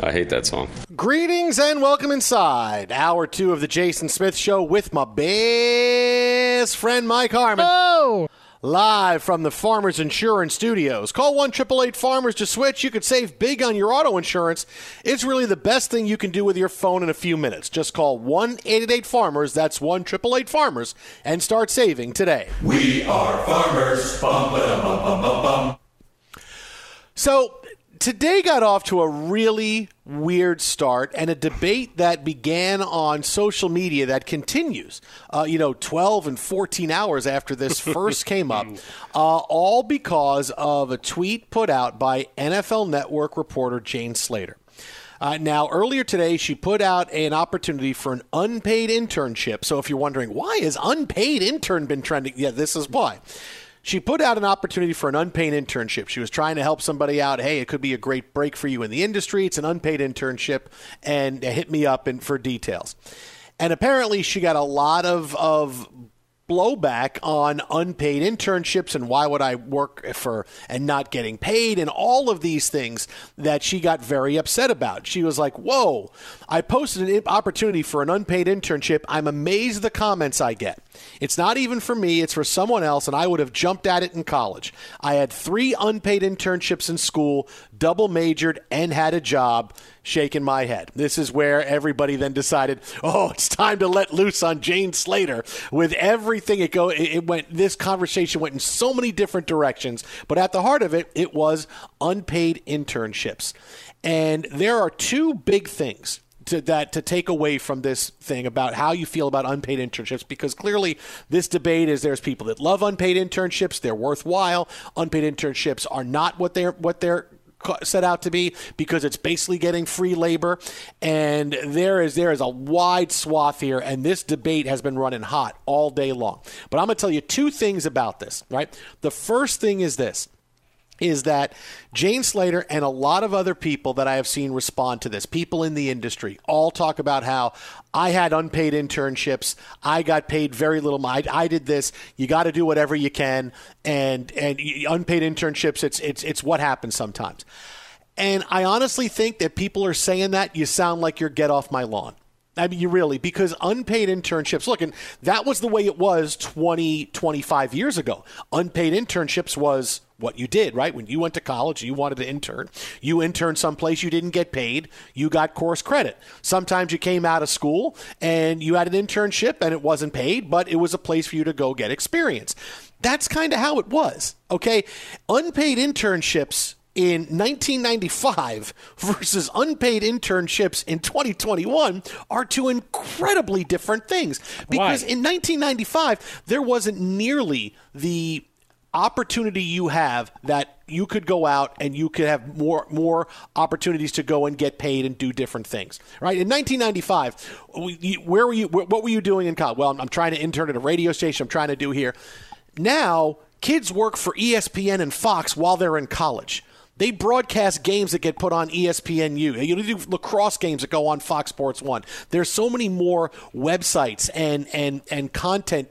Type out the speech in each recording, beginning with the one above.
I hate that song. Greetings and welcome inside hour two of the Jason Smith Show with my best friend Mike Harmon. Oh! Live from the Farmers Insurance Studios. Call 1 Farmers to switch. You could save big on your auto insurance. It's really the best thing you can do with your phone in a few minutes. Just call 1 Farmers, that's 1 Farmers, and start saving today. We are farmers. Bum, ba, bum, bum, bum, bum. So, today got off to a really weird start and a debate that began on social media that continues, uh, you know, 12 and 14 hours after this first came up, uh, all because of a tweet put out by NFL Network reporter Jane Slater. Uh, now, earlier today, she put out an opportunity for an unpaid internship. So, if you're wondering why has unpaid intern been trending, yeah, this is why. She put out an opportunity for an unpaid internship. She was trying to help somebody out. Hey, it could be a great break for you in the industry. It's an unpaid internship, and hit me up and for details. And apparently, she got a lot of of blowback on unpaid internships and why would I work for and not getting paid and all of these things that she got very upset about. She was like, "Whoa, I posted an opportunity for an unpaid internship. I'm amazed the comments I get." It's not even for me, it's for someone else, and I would have jumped at it in college. I had three unpaid internships in school, double majored, and had a job. Shaking my head. This is where everybody then decided, oh, it's time to let loose on Jane Slater. With everything it go, it went. This conversation went in so many different directions, but at the heart of it, it was unpaid internships. And there are two big things to that to take away from this thing about how you feel about unpaid internships because clearly this debate is there's people that love unpaid internships they're worthwhile. Unpaid internships are not what they're what they're set out to be because it's basically getting free labor. And there is there is a wide swath here and this debate has been running hot all day long. But i'm going to tell you two things about this right? The first thing is this is that Jane Slater and a lot of other people that I have seen respond to this, people in the industry, all talk about how I had unpaid internships. I got paid very little. I, I did this. You got to do whatever you can, and and unpaid internships. It's it's it's what happens sometimes. And I honestly think that people are saying that you sound like you're get off my lawn. I mean, you really, because unpaid internships, look, and that was the way it was 20, 25 years ago. Unpaid internships was what you did, right? When you went to college, you wanted to intern. You interned someplace you didn't get paid. You got course credit. Sometimes you came out of school and you had an internship and it wasn't paid, but it was a place for you to go get experience. That's kind of how it was, okay? Unpaid internships in 1995 versus unpaid internships in 2021 are two incredibly different things. Because Why? in 1995, there wasn't nearly the opportunity you have that you could go out and you could have more more opportunities to go and get paid and do different things right in 1995 where were you what were you doing in college well i'm trying to intern at a radio station i'm trying to do here now kids work for espn and fox while they're in college they broadcast games that get put on ESPNU. You do lacrosse games that go on Fox Sports One. There's so many more websites and and and content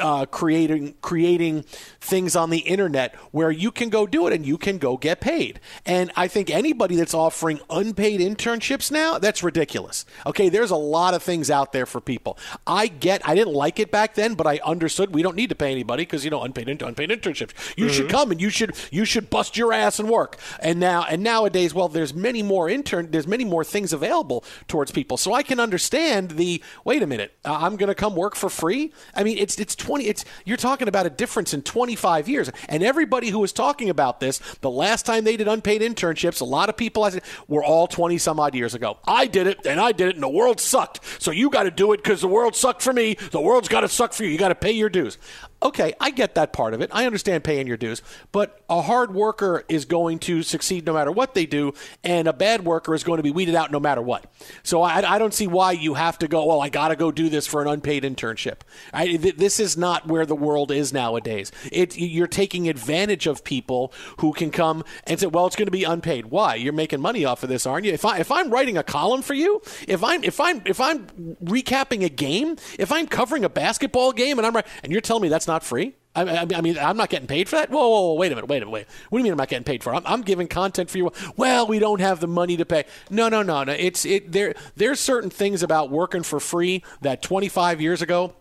uh, creating creating things on the internet where you can go do it and you can go get paid. And I think anybody that's offering unpaid internships now, that's ridiculous. Okay, there's a lot of things out there for people. I get I didn't like it back then, but I understood we don't need to pay anybody because you know unpaid unpaid internships. You mm-hmm. should come and you should you should bust your ass and work. And now and nowadays, well, there's many more intern there's many more things available towards people. So I can understand the wait a minute, uh, I'm going to come work for free. I mean, it's it's 20 it's you're talking about a difference in 25 years. And everybody who was talking about this, the last time they did unpaid internships, a lot of people I said, were all 20 some odd years ago. I did it and I did it and the world sucked. So you got to do it cuz the world sucked for me. The world's got to suck for you. You got to pay your dues okay, I get that part of it. I understand paying your dues, but a hard worker is going to succeed no matter what they do, and a bad worker is going to be weeded out no matter what. So I, I don't see why you have to go. Well, I got to go do this for an unpaid internship. I, this is not where the world is nowadays. It, you're taking advantage of people who can come and say, "Well, it's going to be unpaid." Why? You're making money off of this, aren't you? If I if I'm writing a column for you, if I'm if I'm if I'm recapping a game, if I'm covering a basketball game, and I'm and you're telling me that's not free? I, I, mean, I'm not getting paid for that. Whoa, whoa, whoa, wait a minute, wait a minute, wait. What do you mean I'm not getting paid for? It? I'm, I'm giving content for you. Well, we don't have the money to pay. No, no, no, no. It's it. There, there's certain things about working for free that 25 years ago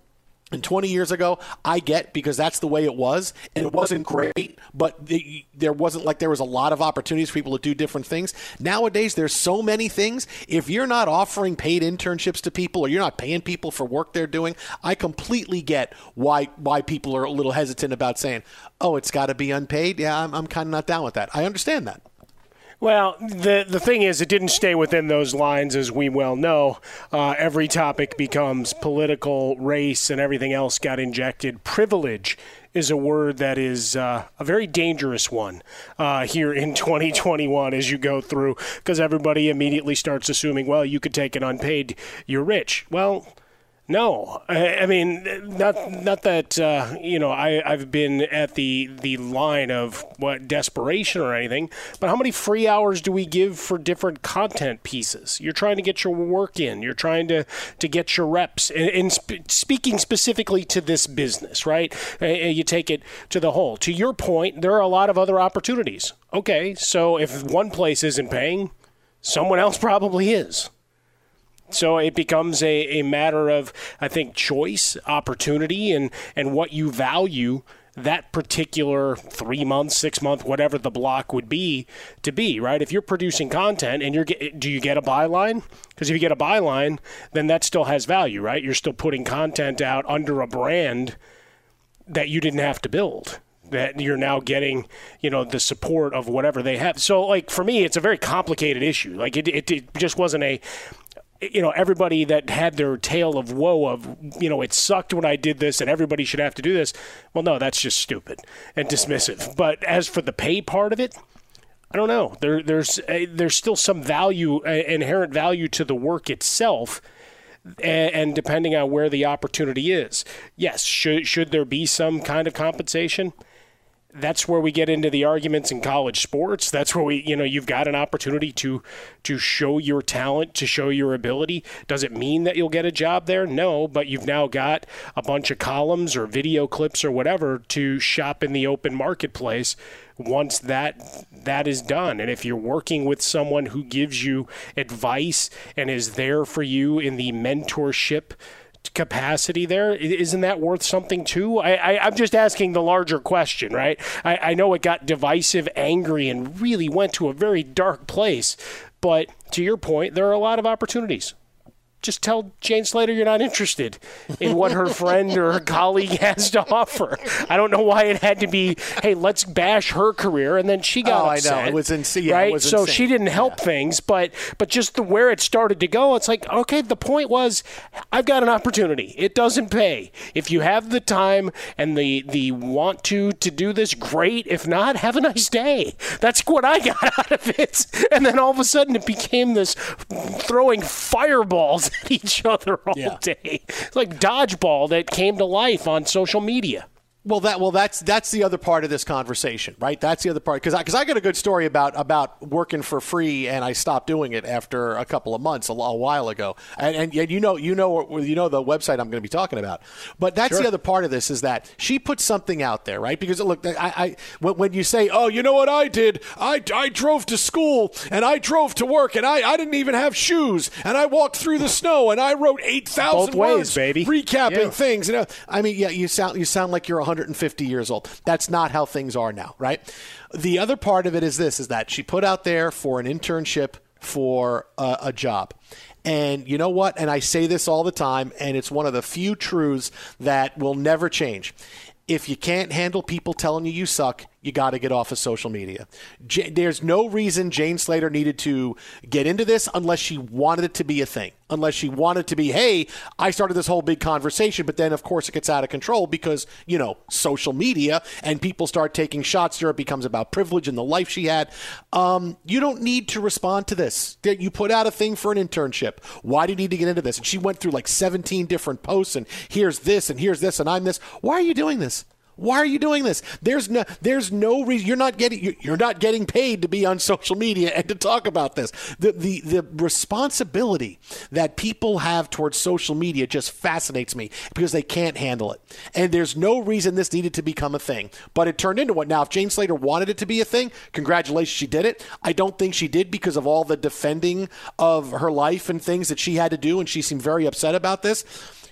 and 20 years ago, I get because that's the way it was, and it wasn't great, but the, there wasn't like there was a lot of opportunities for people to do different things. Nowadays, there's so many things. If you're not offering paid internships to people or you're not paying people for work they're doing, I completely get why why people are a little hesitant about saying, "Oh, it's got to be unpaid." Yeah, I'm, I'm kind of not down with that. I understand that. Well, the the thing is, it didn't stay within those lines, as we well know. Uh, every topic becomes political, race, and everything else got injected. Privilege is a word that is uh, a very dangerous one uh, here in 2021 as you go through, because everybody immediately starts assuming, well, you could take it unpaid, you're rich. Well no, I, I, mean not not that uh, you know I I've been at the the line of what desperation or anything, but how many free hours do we give for different content pieces? You're trying to get your work in. You're trying to to get your reps. And, and sp- speaking specifically to this business, right? You take it to the whole. To your point, there are a lot of other opportunities. Okay, so if one place isn't paying, someone else probably is. So it becomes a, a matter of, I think, choice, opportunity, and, and what you value that particular three months, six month, whatever the block would be to be, right? If you're producing content and you're, do you get a byline? Because if you get a byline, then that still has value, right? You're still putting content out under a brand that you didn't have to build that you're now getting, you know, the support of whatever they have. So, like for me, it's a very complicated issue. Like it, it, it just wasn't a you know everybody that had their tale of woe of you know it sucked when I did this and everybody should have to do this. Well, no, that's just stupid and dismissive. But as for the pay part of it, I don't know. There, there's a, there's still some value, uh, inherent value to the work itself. And, depending on where the opportunity is, yes, should should there be some kind of compensation? That's where we get into the arguments in college sports. That's where we, you know, you've got an opportunity to to show your talent, to show your ability. Does it mean that you'll get a job there? No, but you've now got a bunch of columns or video clips or whatever to shop in the open marketplace once that that is done. And if you're working with someone who gives you advice and is there for you in the mentorship capacity there. Isn't that worth something too? I, I, am just asking the larger question, right? I, I know it got divisive, angry, and really went to a very dark place. But to your point, there are a lot of opportunities just tell Jane Slater you're not interested in what her friend or her colleague has to offer. I don't know why it had to be, hey, let's bash her career, and then she got oh, upset. I know it was insane, right? Was so insane. she didn't help yeah. things, but but just the where it started to go, it's like okay, the point was, I've got an opportunity. It doesn't pay. If you have the time and the the want to to do this, great. If not, have a nice day. That's what I got out of it. And then all of a sudden, it became this throwing fireballs each other all yeah. day. It's like dodgeball that came to life on social media. Well, that well, that's that's the other part of this conversation, right? That's the other part because because I, I, got a good story about about working for free and I stopped doing it after a couple of months a, a while ago, and, and, and you know you know you know the website I'm going to be talking about, but that's sure. the other part of this is that she put something out there, right? Because look, I, I when, you say, oh, you know what I did? I I drove to school and I drove to work and I I didn't even have shoes and I walked through the snow and I wrote eight thousand words, baby, recapping yeah. things. You know, I mean, yeah, you sound you sound like you're 100 150 years old. That's not how things are now, right? The other part of it is this is that she put out there for an internship for a, a job. And you know what? And I say this all the time, and it's one of the few truths that will never change. If you can't handle people telling you you suck, you got to get off of social media. J- there's no reason Jane Slater needed to get into this unless she wanted it to be a thing. Unless she wanted to be, hey, I started this whole big conversation, but then of course it gets out of control because, you know, social media and people start taking shots there. It becomes about privilege and the life she had. Um, you don't need to respond to this. You put out a thing for an internship. Why do you need to get into this? And she went through like 17 different posts and here's this and here's this and I'm this. Why are you doing this? Why are you doing this? There's no there's no reason you're not getting you're not getting paid to be on social media and to talk about this. The the the responsibility that people have towards social media just fascinates me because they can't handle it. And there's no reason this needed to become a thing, but it turned into one. Now, if Jane Slater wanted it to be a thing, congratulations, she did it. I don't think she did because of all the defending of her life and things that she had to do and she seemed very upset about this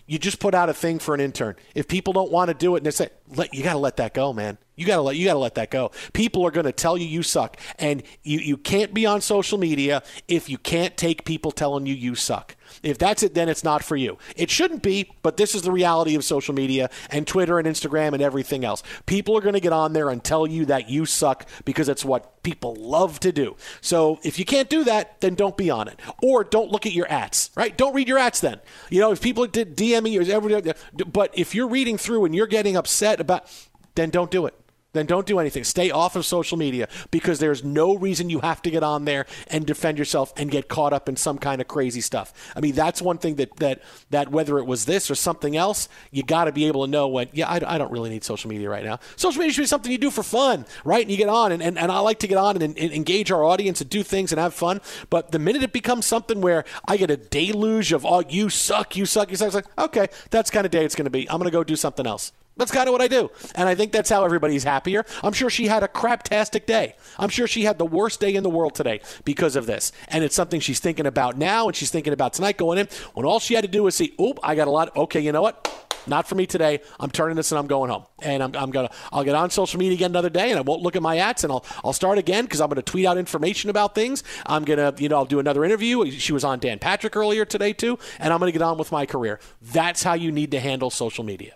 you just put out a thing for an intern. If people don't want to do it, and they say, let, you got to let that go, man. You got to let you got to let that go. People are going to tell you you suck, and you you can't be on social media if you can't take people telling you you suck. If that's it, then it's not for you. It shouldn't be, but this is the reality of social media and Twitter and Instagram and everything else. People are going to get on there and tell you that you suck because it's what people love to do. So if you can't do that, then don't be on it, or don't look at your ads. Right? Don't read your ads. Then you know if people did DMing you, every, but if you're reading through and you're getting upset about, then don't do it then don't do anything. Stay off of social media because there's no reason you have to get on there and defend yourself and get caught up in some kind of crazy stuff. I mean, that's one thing that that that whether it was this or something else, you got to be able to know when. Yeah, I, I, don't really need social media right now. Social media should be something you do for fun, right? And you get on, and, and, and I like to get on and, and engage our audience and do things and have fun. But the minute it becomes something where I get a deluge of oh you suck, you suck, you suck, it's like okay, that's kind of day it's going to be. I'm going to go do something else. That's kind of what I do. And I think that's how everybody's happier. I'm sure she had a craptastic day. I'm sure she had the worst day in the world today because of this. And it's something she's thinking about now and she's thinking about tonight going in when all she had to do was see, oop, I got a lot. Okay, you know what? Not for me today. I'm turning this and I'm going home. And I'm, I'm gonna I'll get on social media again another day and I won't look at my ads and I'll I'll start again because I'm gonna tweet out information about things. I'm gonna you know I'll do another interview. She was on Dan Patrick earlier today too, and I'm gonna get on with my career. That's how you need to handle social media.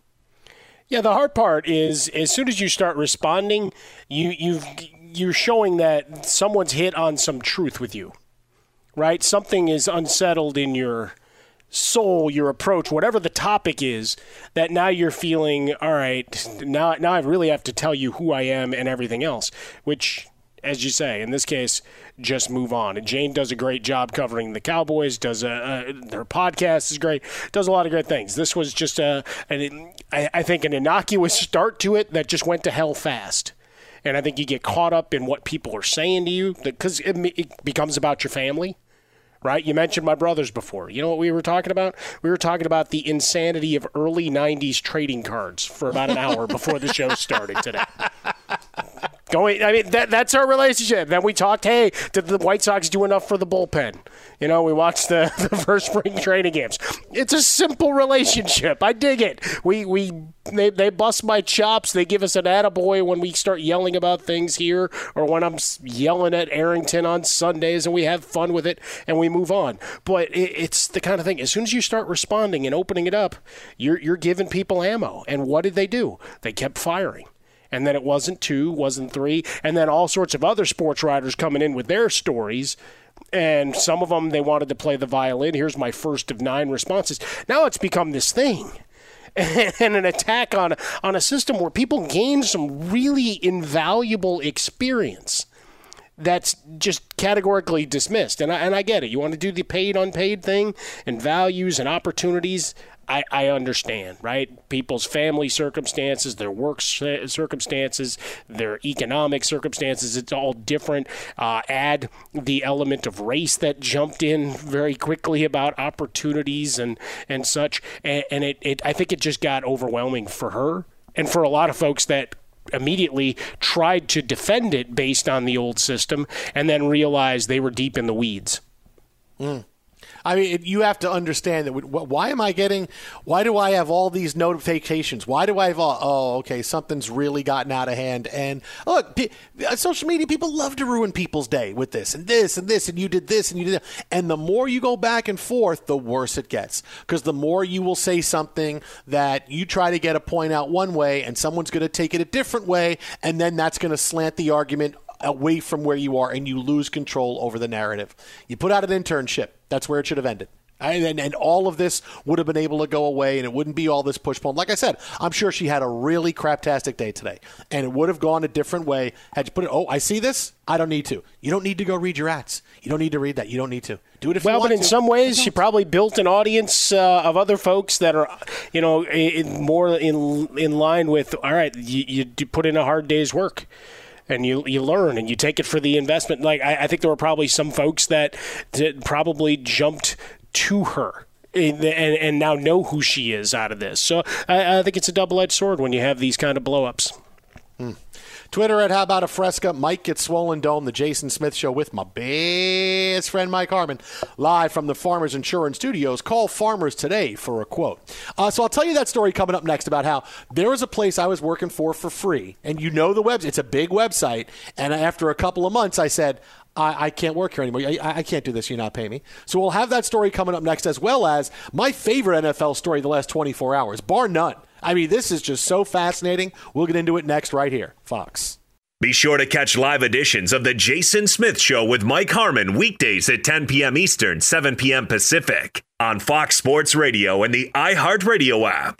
Yeah, the hard part is as soon as you start responding, you you've you're showing that someone's hit on some truth with you. Right? Something is unsettled in your soul, your approach, whatever the topic is, that now you're feeling, all right, now now I really have to tell you who I am and everything else, which as you say, in this case, just move on. And Jane does a great job covering the Cowboys. Does a, a their podcast is great. Does a lot of great things. This was just a, an, I, I think, an innocuous start to it that just went to hell fast. And I think you get caught up in what people are saying to you because it, it becomes about your family right? You mentioned my brothers before. You know what we were talking about? We were talking about the insanity of early 90s trading cards for about an hour before the show started today. Going, I mean, that, that's our relationship. Then we talked, hey, did the White Sox do enough for the bullpen? You know, we watched the, the first spring training games. It's a simple relationship. I dig it. We, we, they, they bust my chops. They give us an attaboy when we start yelling about things here or when I'm yelling at Arrington on Sundays and we have fun with it and we move on. But it, it's the kind of thing, as soon as you start responding and opening it up, you're, you're giving people ammo. And what did they do? They kept firing and then it wasn't two, wasn't three, and then all sorts of other sports writers coming in with their stories. And some of them they wanted to play the violin. Here's my first of nine responses. Now it's become this thing and an attack on on a system where people gain some really invaluable experience that's just categorically dismissed. And I, and I get it. You want to do the paid unpaid thing and values and opportunities. I, I understand, right? People's family circumstances, their work circumstances, their economic circumstances, it's all different. Uh, add the element of race that jumped in very quickly about opportunities and, and such. And, and it, it, I think it just got overwhelming for her and for a lot of folks that immediately tried to defend it based on the old system and then realized they were deep in the weeds. Mm. I mean, you have to understand that. Why am I getting? Why do I have all these notifications? Why do I have all? Oh, okay, something's really gotten out of hand. And look, uh, social media people love to ruin people's day with this and this and this, and you did this and you did that. And the more you go back and forth, the worse it gets. Because the more you will say something that you try to get a point out one way, and someone's going to take it a different way, and then that's going to slant the argument away from where you are and you lose control over the narrative. You put out an internship. That's where it should have ended. And, and, all of this would have been able to go away and it wouldn't be all this push pull. Like I said, I'm sure she had a really craptastic day today and it would have gone a different way had you put it, oh, I see this. I don't need to. You don't need to go read your ads. You don't need to read that. You don't need to. Do it if well, you want but in to. some ways, she probably built an audience uh, of other folks that are, you know, in, more in in line with. All right, you, you put in a hard day's work and you you learn and you take it for the investment. Like I, I think there were probably some folks that, that probably jumped to her. And, and now know who she is out of this. So I, I think it's a double edged sword when you have these kind of blowups. Hmm. Twitter at How About a Fresca. Mike gets swollen dome. The Jason Smith Show with my best friend Mike Harmon, live from the Farmers Insurance Studios. Call Farmers today for a quote. Uh, so I'll tell you that story coming up next about how there was a place I was working for for free, and you know the website. It's a big website, and after a couple of months, I said. I, I, can't work here anymore. I, I, can't do this. You're not paying me. So we'll have that story coming up next, as well as my favorite NFL story the last 24 hours, bar none. I mean, this is just so fascinating. We'll get into it next, right here, Fox. Be sure to catch live editions of The Jason Smith Show with Mike Harmon weekdays at 10 p.m. Eastern, 7 p.m. Pacific on Fox Sports Radio and the iHeartRadio app.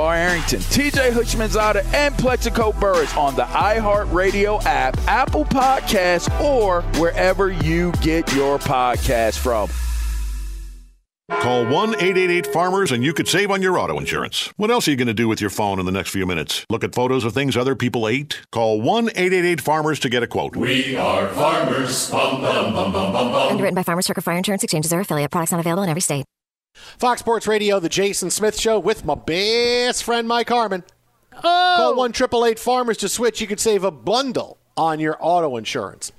Arrington, TJ Houshmandzadeh, and Plaxico Burress on the iHeartRadio app, Apple Podcasts, or wherever you get your podcast from. Call 1 888 Farmers and you could save on your auto insurance. What else are you going to do with your phone in the next few minutes? Look at photos of things other people ate? Call 1 888 Farmers to get a quote. We are farmers. Bum, bum, bum, bum, bum, bum. Underwritten by Farmers Circle Fire Insurance Exchanges or affiliate. Products not available in every state. Fox Sports Radio, the Jason Smith Show with my best friend Mike Harmon. Oh. Call one triple eight Farmers to switch. You could save a bundle on your auto insurance.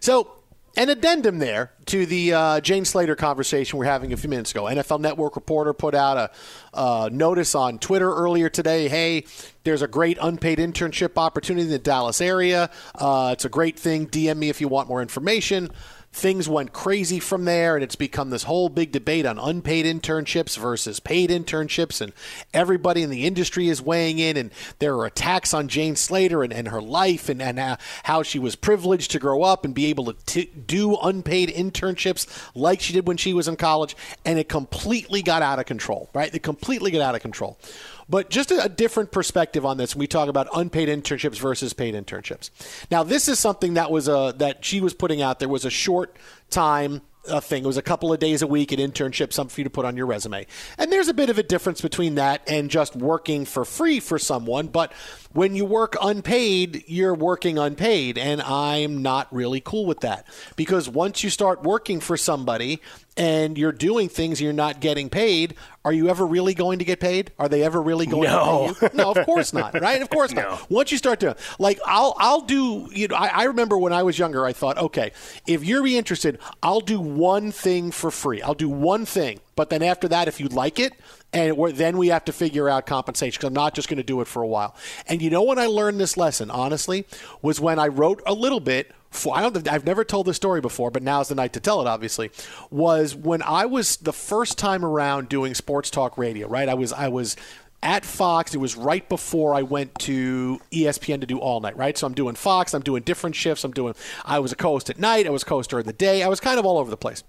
So, an addendum there to the uh, Jane Slater conversation we are having a few minutes ago. NFL Network reporter put out a uh, notice on Twitter earlier today. Hey, there's a great unpaid internship opportunity in the Dallas area. Uh, it's a great thing. DM me if you want more information things went crazy from there, and it's become this whole big debate on unpaid internships versus paid internships, and everybody in the industry is weighing in, and there are attacks on Jane Slater and, and her life and, and uh, how she was privileged to grow up and be able to t- do unpaid internships like she did when she was in college, and it completely got out of control, right? It completely got out of control. But just a, different perspective on this. We talk about unpaid internships versus paid internships. Now, this is something that was a that she was putting out there was a short time a thing. It was a couple of days a week, an internship, something for you to put on your resume. And there's a bit of a difference between that and just working for free for someone. But when you work unpaid, you're working unpaid. And I'm not really cool with that. Because once you start working for somebody and you're doing things you're not getting paid, are you ever really going to get paid? Are they ever really going no. to pay you? No, of course not, right? Of course no. not. Once you start to like, I'll I'll do. You know, I, I remember when I was younger, I thought, okay, if you're interested, I'll do one thing for free. I'll do one thing, but then after that, if you like it, and then we have to figure out compensation because I'm not just going to do it for a while. And you know when I learned this lesson, honestly, was when I wrote a little bit I don't, I've never told this story before, but now's the night to tell it. Obviously, was when I was the first time around doing sports talk radio. Right, I was I was at Fox. It was right before I went to ESPN to do all night, right? So I'm doing Fox, I'm doing different shifts. I'm doing, I was a co host at night, I was co host during the day. I was kind of all over the place.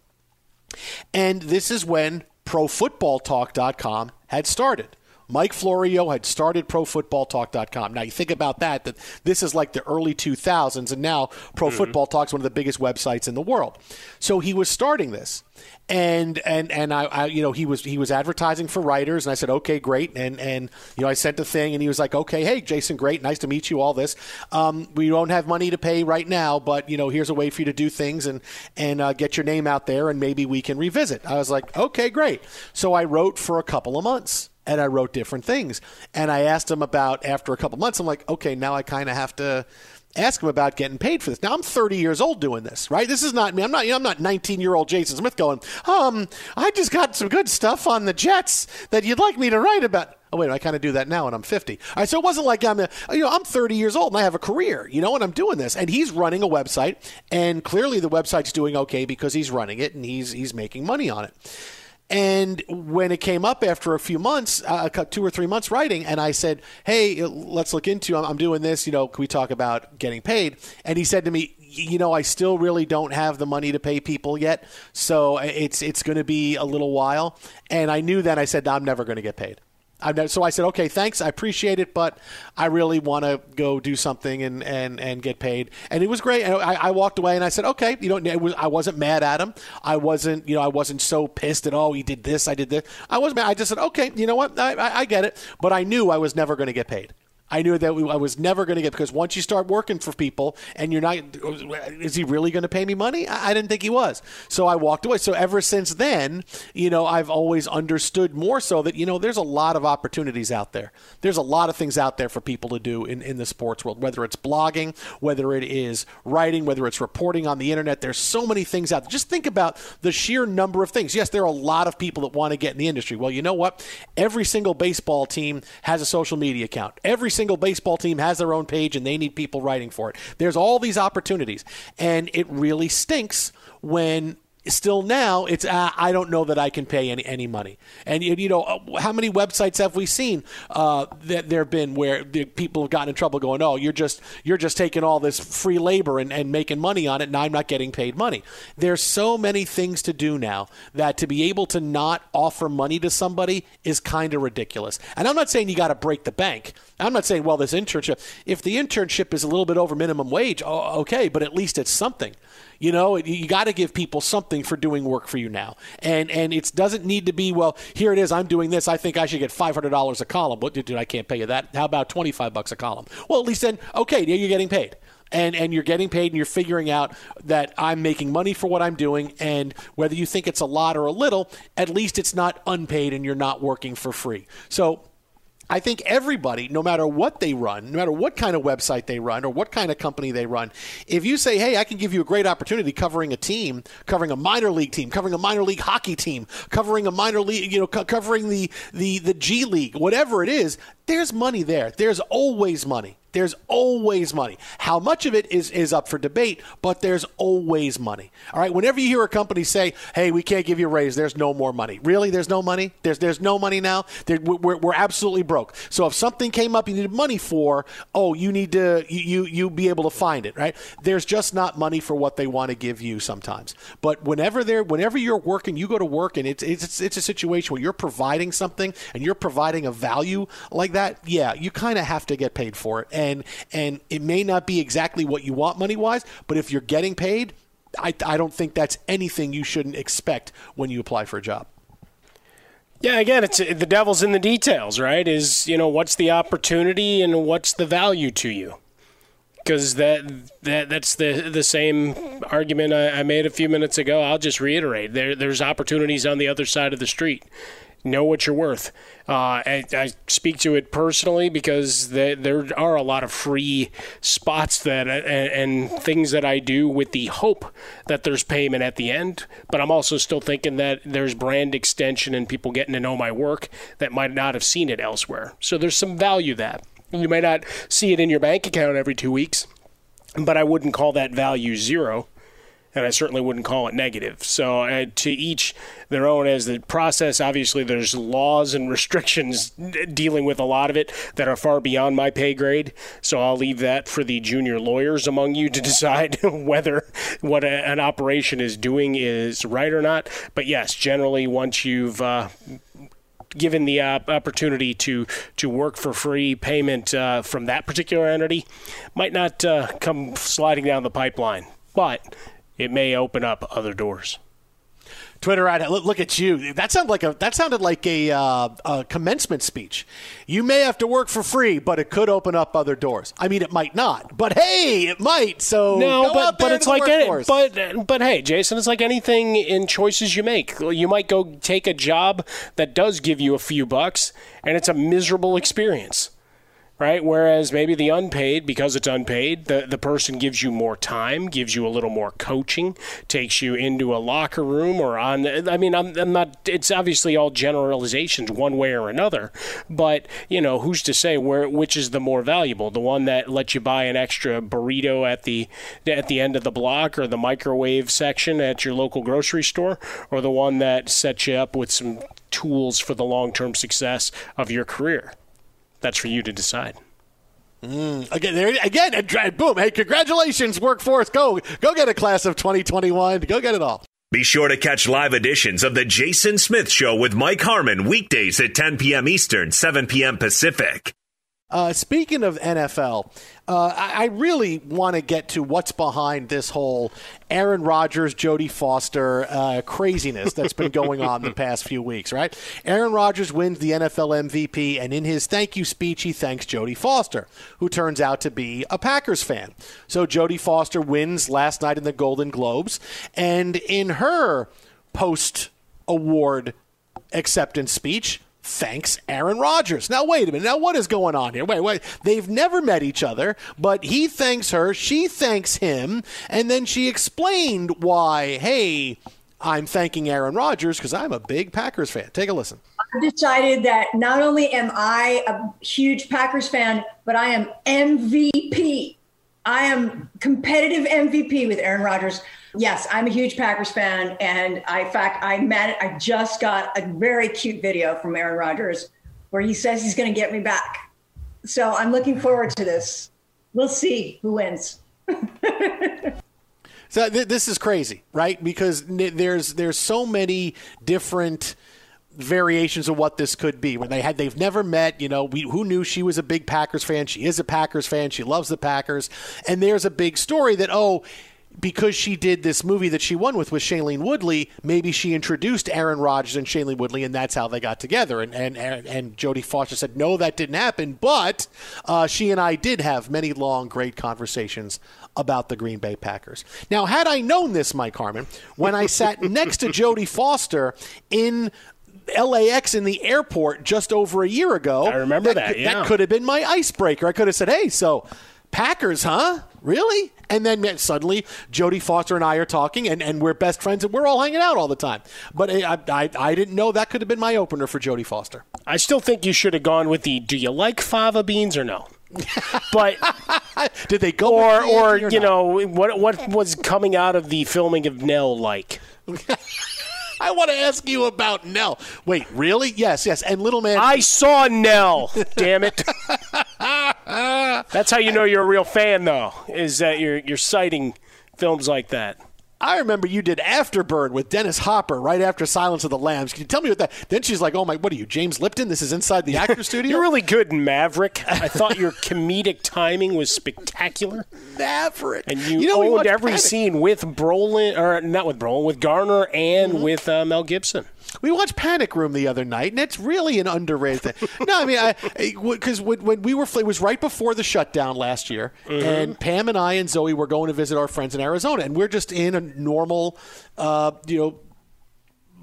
And this is when ProFootballTalk.com had started. Mike Florio had started ProFootballTalk.com. Now you think about that, that this is like the early 2000s, and now Pro mm-hmm. Football Talk is one of the biggest websites in the world. So he was starting this, and and and I, I, you know he was he was advertising for writers and I said okay great and and you know I sent a thing and he was like okay hey Jason great nice to meet you all this um, we don't have money to pay right now but you know here's a way for you to do things and and uh, get your name out there and maybe we can revisit I was like okay great so I wrote for a couple of months and I wrote different things and I asked him about after a couple months I'm like okay now I kind of have to ask him about getting paid for this. Now I'm 30 years old doing this, right? This is not me. I'm not. You know, I'm not 19 year old Jason Smith going. Um, I just got some good stuff on the Jets that you'd like me to write about. Oh wait, I kind of do that now, and I'm 50. All right, so it wasn't like I'm, a, you know, I'm 30 years old and I have a career, you know, and I'm doing this, and he's running a website, and clearly the website's doing okay because he's running it and he's he's making money on it. And when it came up after a few months, uh, two or three months writing, and I said, "Hey, let's look into. I'm, I'm doing this. You know, can we talk about getting paid?" And he said to me, "You know, I still really don't have the money to pay people yet, so it's it's going to be a little while." And I knew then. I said, "I'm never going to get paid." Never, so I said, okay, thanks, I appreciate it, but I really want to go do something and, and, and get paid. And it was great. And I, I walked away and I said, okay, you know, was, I wasn't mad at him. I wasn't, you know, I wasn't so pissed at oh, he did this, I did this. I wasn't mad. I just said, okay, you know what, I, I, I get it, but I knew I was never going to get paid. I knew that I was never going to get because once you start working for people and you're not, is he really going to pay me money? I didn't think he was. So I walked away. So ever since then, you know, I've always understood more so that, you know, there's a lot of opportunities out there. There's a lot of things out there for people to do in, in the sports world, whether it's blogging, whether it is writing, whether it's reporting on the internet. There's so many things out there. Just think about the sheer number of things. Yes, there are a lot of people that want to get in the industry. Well, you know what? Every single baseball team has a social media account. Every single baseball team has their own page and they need people writing for it. There's all these opportunities. And it really stinks when still now it's uh, I don't know that I can pay any any money. And you know uh, how many websites have we seen uh, that there have been where the people have gotten in trouble going, oh, you're just you're just taking all this free labor and, and making money on it, and I'm not getting paid money. There's so many things to do now that to be able to not offer money to somebody is kind of ridiculous. And I'm not saying you got to break the bank. I'm not saying well this internship. If the internship is a little bit over minimum wage, okay, but at least it's something. You know, you got to give people something for doing work for you now, and and it doesn't need to be well. Here it is. I'm doing this. I think I should get five hundred dollars a column. What, dude? I can't pay you that. How about twenty five bucks a column? Well, at least then, okay, you're getting paid and and you're getting paid and you're figuring out that I'm making money for what I'm doing and whether you think it's a lot or a little at least it's not unpaid and you're not working for free so I think everybody, no matter what they run, no matter what kind of website they run or what kind of company they run, if you say, hey, I can give you a great opportunity covering a team, covering a minor league team, covering a minor league hockey team, covering a minor league, you know, co- covering the, the, the G League, whatever it is, there's money there. There's always money. There's always money. How much of it is, is up for debate, but there's always money. All right. Whenever you hear a company say, hey, we can't give you a raise, there's no more money. Really? There's no money? There's, there's no money now? we're, we're absolutely broke. So if something came up you needed money for, oh, you need to, you, you, you be able to find it, right? There's just not money for what they want to give you sometimes. But whenever they're, whenever you're working, you go to work and it's, it's, it's a situation where you're providing something and you're providing a value like that. Yeah, you kind of have to get paid for it. And and it may not be exactly what you want money wise, but if you're getting paid, I, I don't think that's anything you shouldn't expect when you apply for a job. Yeah, again, it's the devil's in the details, right? Is you know what's the opportunity and what's the value to you? Because that that that's the the same argument I, I, made a few minutes ago. I'll just reiterate: there there's opportunities on the other side of the street know what you're worth. Uh, I, I, speak to it personally because the, there are a lot of free spots that and, and, things that I do with the hope that there's payment at the end. But I'm also still thinking that there's brand extension and people getting to know my work that might not have seen it elsewhere. So there's some value that you might not see it in your bank account every two weeks, but I wouldn't call that value zero and I certainly wouldn't call it negative. So, uh, to each their own as the process. Obviously, there's laws and restrictions dealing with a lot of it that are far beyond my pay grade. So, I'll leave that for the junior lawyers among you to decide whether what a, an operation is doing is right or not. But yes, generally, once you've uh, given the uh, opportunity to to work for free payment uh, from that particular entity might not uh, come sliding down the pipeline but it may open up other doors. Twitter at look at you. That sounded like a that sounded like a, uh, a, commencement speech. You may have to work for free, but it could open up other doors. I mean, it might not, but hey, it might. So no, but but it's like any, but but hey, Jason, it's like anything in choices you make. You might go take a job that does give you a few bucks, and it's a miserable experience right? Whereas maybe the unpaid, because it's unpaid, the, the person gives you more time, gives you a little more coaching, takes you into a locker room or on. I mean, I'm, I'm not, it's obviously all generalizations one way or another, but, you know, who's to say where which is the more valuable? The one that lets you buy an extra burrito at the, at the end of the block or the microwave section at your local grocery store, or the one that sets you up with some tools for the long term success of your career? That's for you to decide. Mm, again, there again, boom! Hey, congratulations, workforce! Go, go get a class of 2021. Go get it all. Be sure to catch live editions of the Jason Smith Show with Mike Harmon weekdays at 10 p.m. Eastern, 7 p.m. Pacific. Uh, speaking of NFL, uh, I, I, really want to get to what's behind this whole Aaron Rodgers, Jodie Foster uh, craziness that's been going on the past few weeks, right? Aaron Rodgers wins the NFL MVP, and in his thank you speech, he thanks Jodie Foster, who turns out to be a Packers fan. So Jodie Foster wins last night in the Golden Globes, and in her post award acceptance speech, thanks Aaron Rodgers. Now, wait a minute. Now, what is going on here? Wait, wait. They've never met each other, but he thanks her, she thanks him, and then she explained why, hey, I'm thanking Aaron Rodgers because I'm a big Packers fan. Take a listen. I decided that not only am I a huge Packers fan, but I am MVP. I am competitive MVP with Aaron Rodgers. Yes, I'm a huge Packers fan, and I, in fact, I met. I just got a very cute video from Aaron Rodgers where he says he's going to get me back. So I'm looking forward to this. We'll see who wins. so th- this is crazy, right? Because there's there's so many different variations of what this could be. When they had they've never met, you know, we, who knew she was a big Packers fan? She is a Packers fan. She loves the Packers, and there's a big story that oh because she did this movie that she won with with Shailene Woodley, maybe she introduced Aaron Rodgers and Shailene Woodley, and that's how they got together. And and and, and Jodie Foster said, no, that didn't happen, but uh, she and I did have many long, great conversations about the Green Bay Packers. Now, had I known this, Mike Harmon, when I sat next to Jodie Foster in LAX in the airport just over a year ago, I remember that. That, yeah. that could have been my icebreaker. I could have said, hey, so Packers, huh? Really? And then suddenly Jodie Foster and I are talking, and, and we're best friends, and we're all hanging out all the time. But eh, I, I, I didn't know that could have been my opener for Jodie Foster. I still think you should have gone with the "Do you like fava beans or no?" but did they go or or, or you know what what was coming out of the filming of Nell like? I want to ask you about Nell. Wait, really? Yes, yes. And little man, I saw Nell. damn it. That's how you know you're a real fan, though. Is that you're you're citing films like that. I remember you did Afterburn with Dennis Hopper right after Silence of the Lambs. Can you tell me what that? Then she's like, "Oh my, what are you, James Lipton? This is inside the actor studio." You're really good in Maverick. I thought your comedic timing was spectacular. Maverick, and you, you know, owned every Panic. scene with Brolin, or not with Brolin, with Garner and mm-hmm. with uh, Mel Gibson. We watched Panic Room the other night, and it's really an underrated thing. no, I mean, because when, when, we were, it was right before the shutdown last year, mm-hmm. and Pam and I and Zoe were going to visit our friends in Arizona, and we're just in a normal, uh, you know,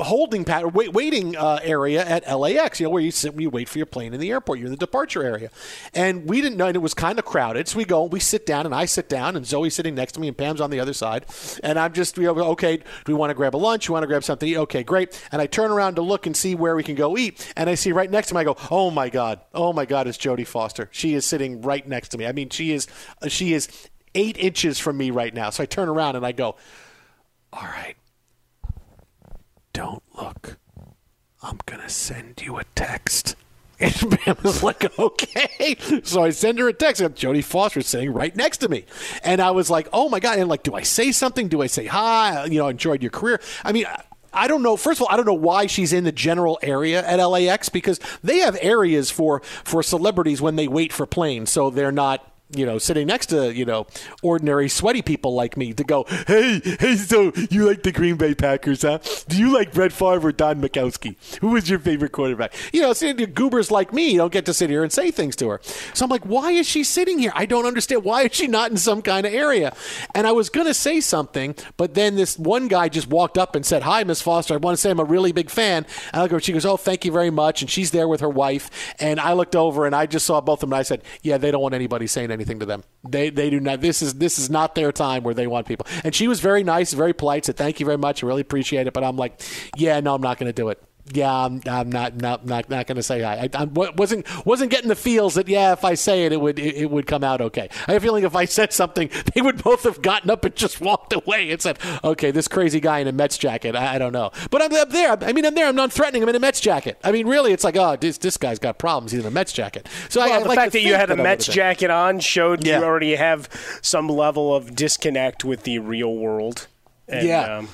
holding pattern, wait, waiting uh, area at LAX, you know, where you sit, you wait for your plane in the airport. You're in the departure area. And we didn't know, and it was kind of crowded. So we go, we sit down, and I sit down, and Zoe's sitting next to me, and Pam's on the other side. And I'm just, you know, okay, do we want to grab a lunch? You want to grab something? Okay, great. And I turn around to look and see where we can go eat. And I see right next to me, I go, oh my God, oh my God, it's Jodie Foster. She is sitting right next to me. I mean, she is, she is eight inches from me right now. So I turn around and I go, all right, don't look. I'm to send you a text. And Pam was like, okay. So I send her a text. And Jodie Foster sitting right next to me. And I was like, oh my God. And like, do I say something? Do I say hi? You know, enjoyed your career. I mean, I don't know. First of all, I don't know why she's in the general area at LAX because they have areas for for celebrities when they wait for planes, so they're not you know, sitting next to, you know, ordinary sweaty people like me to go, hey, hey, so you like the Green Bay Packers, huh? Do you like Brett Favre or Don Majkowski? Who is your favorite quarterback? You know, sitting to goobers like me you don't get to sit here and say things to her. So I'm like, why is she sitting here? I don't understand. Why is she not in some kind of area? And I was going to say something, but then this one guy just walked up and said, hi, Miss Foster. I want to say I'm a really big fan. And I over, she goes, oh, thank you very much. And she's there with her wife. And I looked over and I just saw both of them and I said, yeah, they don't want anybody saying anything anything to them. They they do not. This is this is not their time where they want people. And she was very nice, very polite. Said thank you very much. I really appreciate it. But I'm like, yeah, no, I'm not going to do it yeah, I'm, I'm not not not, not going to say hi. I, I, wasn't wasn't getting the feels that yeah, if I say it, it would it, it, would come out okay. I have a feeling if I said something, they would both have gotten up and just walked away and said, "Okay, this crazy guy in a Mets jacket." I, I don't know, but I'm up there. I mean, I'm there. I'm not threatening him in a Mets jacket. I mean, really, it's like, oh, this this guy's got problems. He's in a Mets jacket. So well, I, the like fact that you had a Mets jacket on showed yeah. you already have some level of disconnect with the real world. And, yeah. Um,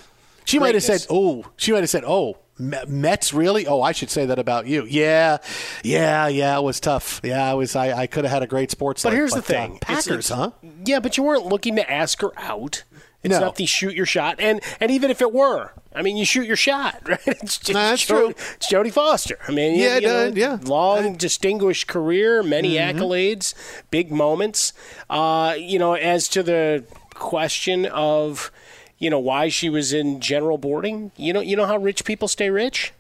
she might have said, "Oh." She might have said, "Oh." Mets really? Oh, I should say that about you. Yeah, yeah, yeah. It was tough. Yeah, I was. I, I could have had a great sports. But life, here's but, the thing, uh, Packers, it's, huh? Yeah, but you weren't looking to ask her out. It's no. not the shoot your shot, and and even if it were, I mean, you shoot your shot, right? It's just, nah, that's Jodie, true. It's Jodie Foster. I mean, yeah, you, you know, yeah, long, distinguished career, many mm-hmm. accolades, big moments. Uh, you know, as to the question of, you know, why she was in general boarding, you know, you know how rich people stay rich.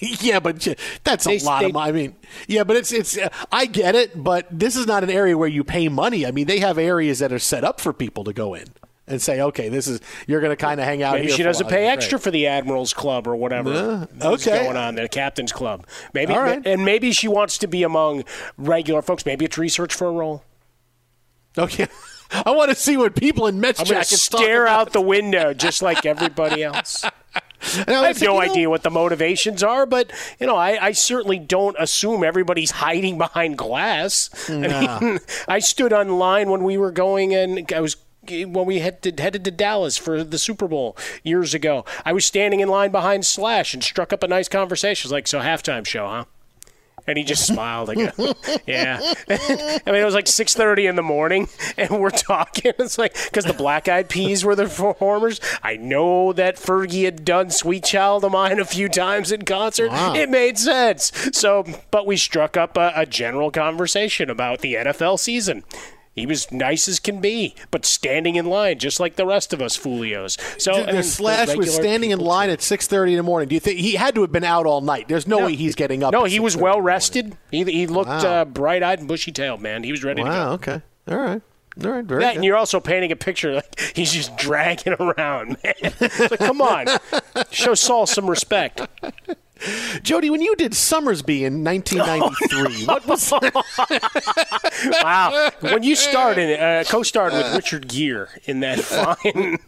yeah, but that's they, a lot they, of money. I mean, yeah, but it's it's. Uh, I get it, but this is not an area where you pay money. I mean, they have areas that are set up for people to go in and say, okay, this is you're going to kind of hang out. Maybe she doesn't pay extra for the Admirals Club or whatever. Uh, okay, going on the Captain's Club. Maybe, and maybe she wants to be among regular folks. Maybe it's research for a role. Okay. I want to see what people in Mets I'm jackets stare out the window just like everybody else. I have no idea know, what the motivations are, but you know, I, I, certainly don't assume everybody's hiding behind glass. Nah. I mean, I stood on line when we were going, and I was when we headed headed to Dallas for the Super Bowl years ago. I was standing in line behind Slash and struck up a nice conversation. It was like, so halftime show, huh? And he just smiled. Like, yeah. I mean, it was like 6:30 in the morning, and we're talking. It's like because the Black Eyed Peas were the performers. I know that Fergie had done "Sweet Child of Mine" a few times in concert. Wow. It made sense. So, but we struck up a, a general conversation about the NFL season. He was nice as can be, but standing in line just like the rest of us foolios. So the, I mean, Slash was standing in line at six thirty in the morning. Do you think he had to have been out all night? There's no, no way he's getting up. No, he was well rested. He, he looked wow. uh, bright eyed and bushy tailed. Man, he was ready wow, to go. Okay, all right. All right, very yeah, good. and you're also painting a picture like he's just dragging around, man. so come on, show Saul some respect. Jodie, when you did Sommersby in 1993, what was? wow, when you started, uh, co-starred with Richard Gere in that fine.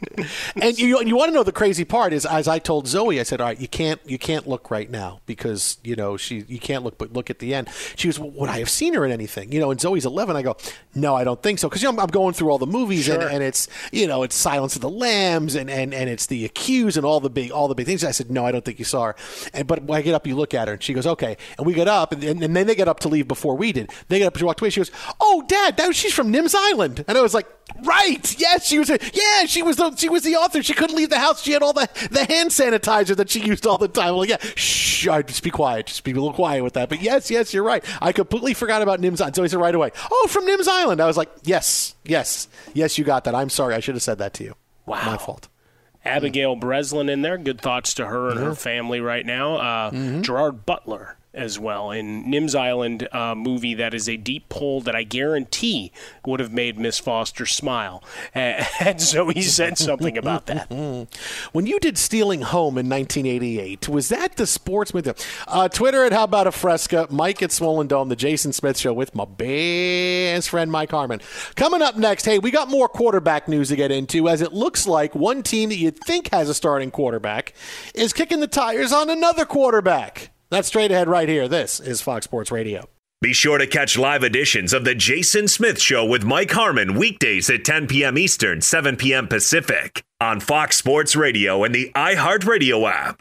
and you, you want to know the crazy part is, as I told Zoe, I said, "All right, you can't, you can't look right now because you know she, you can't look, but look at the end." She was, well, "Would I have seen her in anything?" You know, and Zoe's 11. I go, "No, I don't think so," because you know, I'm, going through all the movies sure. and, and it's, you know, it's Silence of the Lambs and, and and it's The Accused and all the big, all the big things. I said, "No, I don't think you saw her," and but when I get up, you look at her, and she goes, "Okay." And we get up, and, and, and then they get up to leave before we did. They get up, she walked away. She goes, "Oh, Dad, that she's from Nim's Island," and I was like, "Right? Yes, she was. A, yeah, she was the she was the author. She couldn't leave the house. She had all the the hand sanitizer that she used all the time." Well, yeah, shh, right, just be quiet. Just be a little quiet with that. But yes, yes, you're right. I completely forgot about Nim's Island. So he said right away, "Oh, from Nim's Island." I was like, "Yes, yes, yes, you got that. I'm sorry. I should have said that to you. Wow, my fault." Abigail Breslin in there. Good thoughts to her and her family right now. Uh, Mm-hmm. Gerard Butler as well in Nim's Island uh, movie that is a deep pull that I guarantee would have made Miss Foster smile. And so he said something about that. When you did Stealing Home in 1988, was that the sportsman? Uh, Twitter at How About a Fresca, Mike at Swollen Dome, The Jason Smith Show with my best friend Mike Harmon. Coming up next, hey, we got more quarterback news to get into as it looks like one team that you'd think has a starting quarterback is kicking the tires on another quarterback. That's straight ahead right here. This is Fox Sports Radio. Be sure to catch live editions of The Jason Smith Show with Mike Harmon weekdays at 10 p.m. Eastern, 7 p.m. Pacific on Fox Sports Radio and the iHeartRadio app.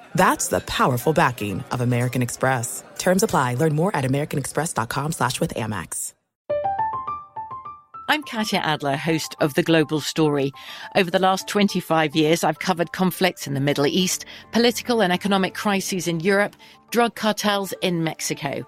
That's the powerful backing of American Express. Terms apply. Learn more at americanexpress.com slash with Amex. I'm Katya Adler, host of The Global Story. Over the last 25 years, I've covered conflicts in the Middle East, political and economic crises in Europe, drug cartels in Mexico.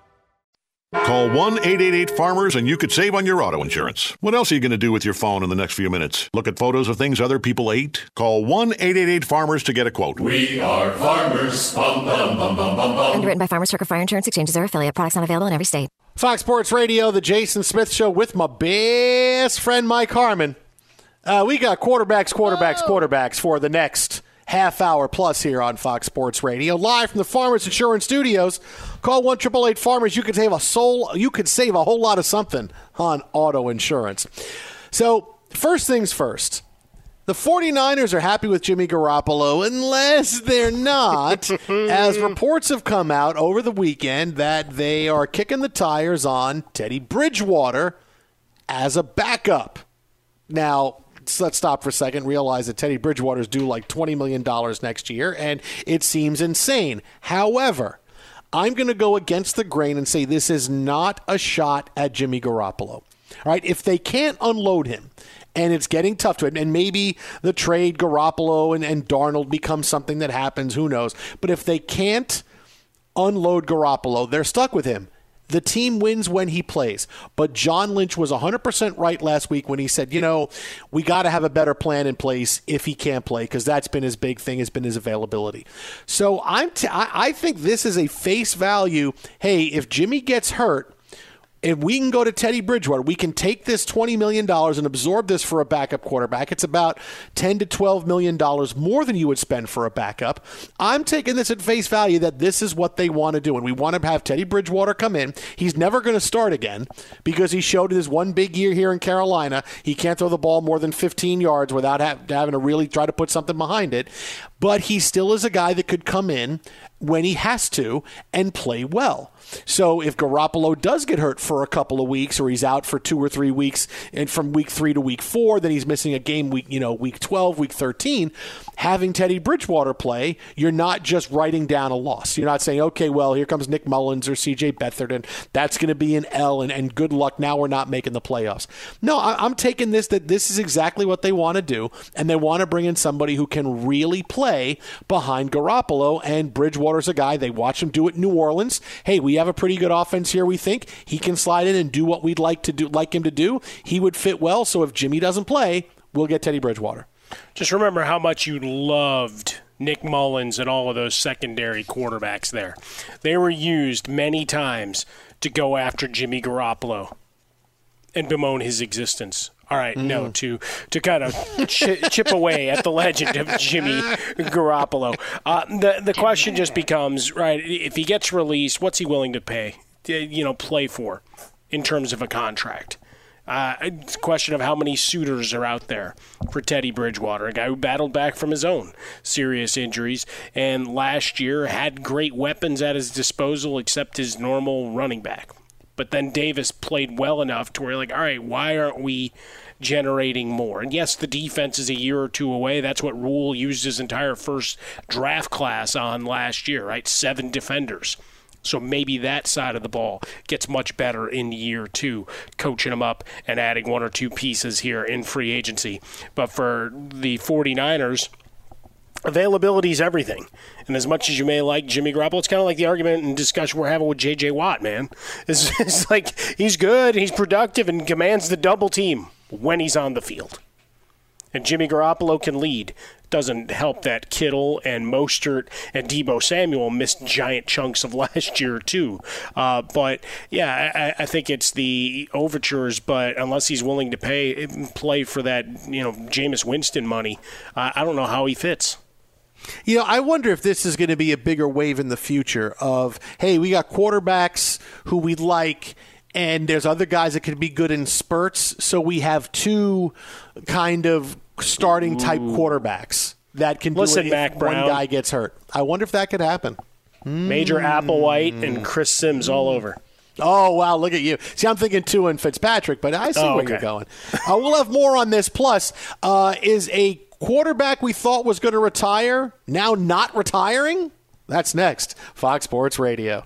Call 1 888 Farmers and you could save on your auto insurance. What else are you going to do with your phone in the next few minutes? Look at photos of things other people ate? Call 1 888 Farmers to get a quote. We are farmers. Bum, bum, bum, bum, bum, bum. Underwritten by Farmers Circle Fire Insurance Exchanges or affiliate. Products not available in every state. Fox Sports Radio, the Jason Smith Show with my best friend Mike Harmon. Uh, we got quarterbacks, quarterbacks, quarterbacks for the next half hour plus here on Fox Sports Radio, live from the Farmers Insurance Studios. Call one triple eight Farmers. You could save a soul. You could save a whole lot of something on auto insurance. So first things first. The 49ers are happy with Jimmy Garoppolo unless they're not, as reports have come out over the weekend that they are kicking the tires on Teddy Bridgewater as a backup. Now, let's stop for a second. Realize that Teddy Bridgewater's due like $20 million next year, and it seems insane. However, I'm going to go against the grain and say this is not a shot at Jimmy Garoppolo. All right, if they can't unload him and it's getting tough to it. And maybe the trade Garoppolo and, and Darnold becomes something that happens. Who knows? But if they can't unload Garoppolo, they're stuck with him. The team wins when he plays. But John Lynch was 100% right last week when he said, you know, we got to have a better plan in place if he can't play because that's been his big thing, has been his availability. So I'm I think this is a face value. Hey, if Jimmy gets hurt, if we can go to Teddy Bridgewater, we can take this $20 million and absorb this for a backup quarterback. It's about 10 to $12 million more than you would spend for a backup. I'm taking this at face value that this is what they want to do. And we want to have Teddy Bridgewater come in. He's never going to start again because he showed his one big year here in Carolina. He can't throw the ball more than 15 yards without having to really try to put something behind it. But he still is a guy that could come in when he has to and play well. So if Garoppolo does get hurt for a couple of weeks or he's out for two or three weeks and from week three to week four, then he's missing a game week, you know, week 12, week 13, having Teddy Bridgewater play, you're not just writing down a loss. You're not saying, okay, well, here comes Nick Mullens or CJ Beathard and that's going to be an L and, and good luck. Now we're not making the playoffs. No, I, I'm taking this that this is exactly what they want to do and they want to bring in somebody who can really play behind Garoppolo and Bridgewater's a guy. They watch him do it in New Orleans. Hey, we have a pretty good offense here. We think he can slide in and do what we'd like to do, like him to do. He would fit well. So if Jimmy doesn't play, we'll get Teddy Bridgewater. Just remember how much you loved Nick Mullens and all of those secondary quarterbacks there. They were used many times to go after Jimmy Garoppolo and bemoan his existence. All right, mm. no, to to kind of ch- chip away at the legend of Jimmy Garoppolo. Uh, the the question just becomes right if he gets released, what's he willing to pay? You know, play for in terms of a contract. Uh, it's a question of how many suitors are out there for Teddy Bridgewater, a guy who battled back from his own serious injuries and last year had great weapons at his disposal except his normal running back. But then Davis played well enough to where, like, all right, why aren't we generating more? And yes, the defense is a year or two away. That's what Rhule used his entire first draft class on last year, right? Seven defenders. So maybe that side of the ball gets much better in year two, coaching them up and adding one or two pieces here in free agency. But for the 49ers, availability is everything. And as much as you may like Jimmy Garoppolo, it's kind of like the argument and discussion we're having with J.J. Watt, man. It's, it's like he's good, he's productive, and commands the double team when he's on the field. And Jimmy Garoppolo can lead. Doesn't help that Kittle and Mostert and Deebo Samuel missed giant chunks of last year too. Uh, but yeah, I, I, think it's the overtures. But unless he's willing to pay play for that, you know, Jameis Winston money, uh, I don't know how he fits. You know, I wonder if this is going to be a bigger wave in the future of, hey, we got quarterbacks who we like, and there's other guys that could be good in spurts. So we have two kind of starting type quarterbacks that can Listen, do it Mack Brown. one guy gets hurt. I wonder if that could happen. Major mm. Applewhite and Chris Sims all over. Oh wow! Look at you. See, I'm thinking two and Fitzpatrick, but I see oh, where okay. you're going. Uh, we'll have more on this. Plus, uh, is a quarterback we thought was going to retire now not retiring? That's next. Fox Sports Radio.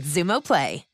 Xumo Play.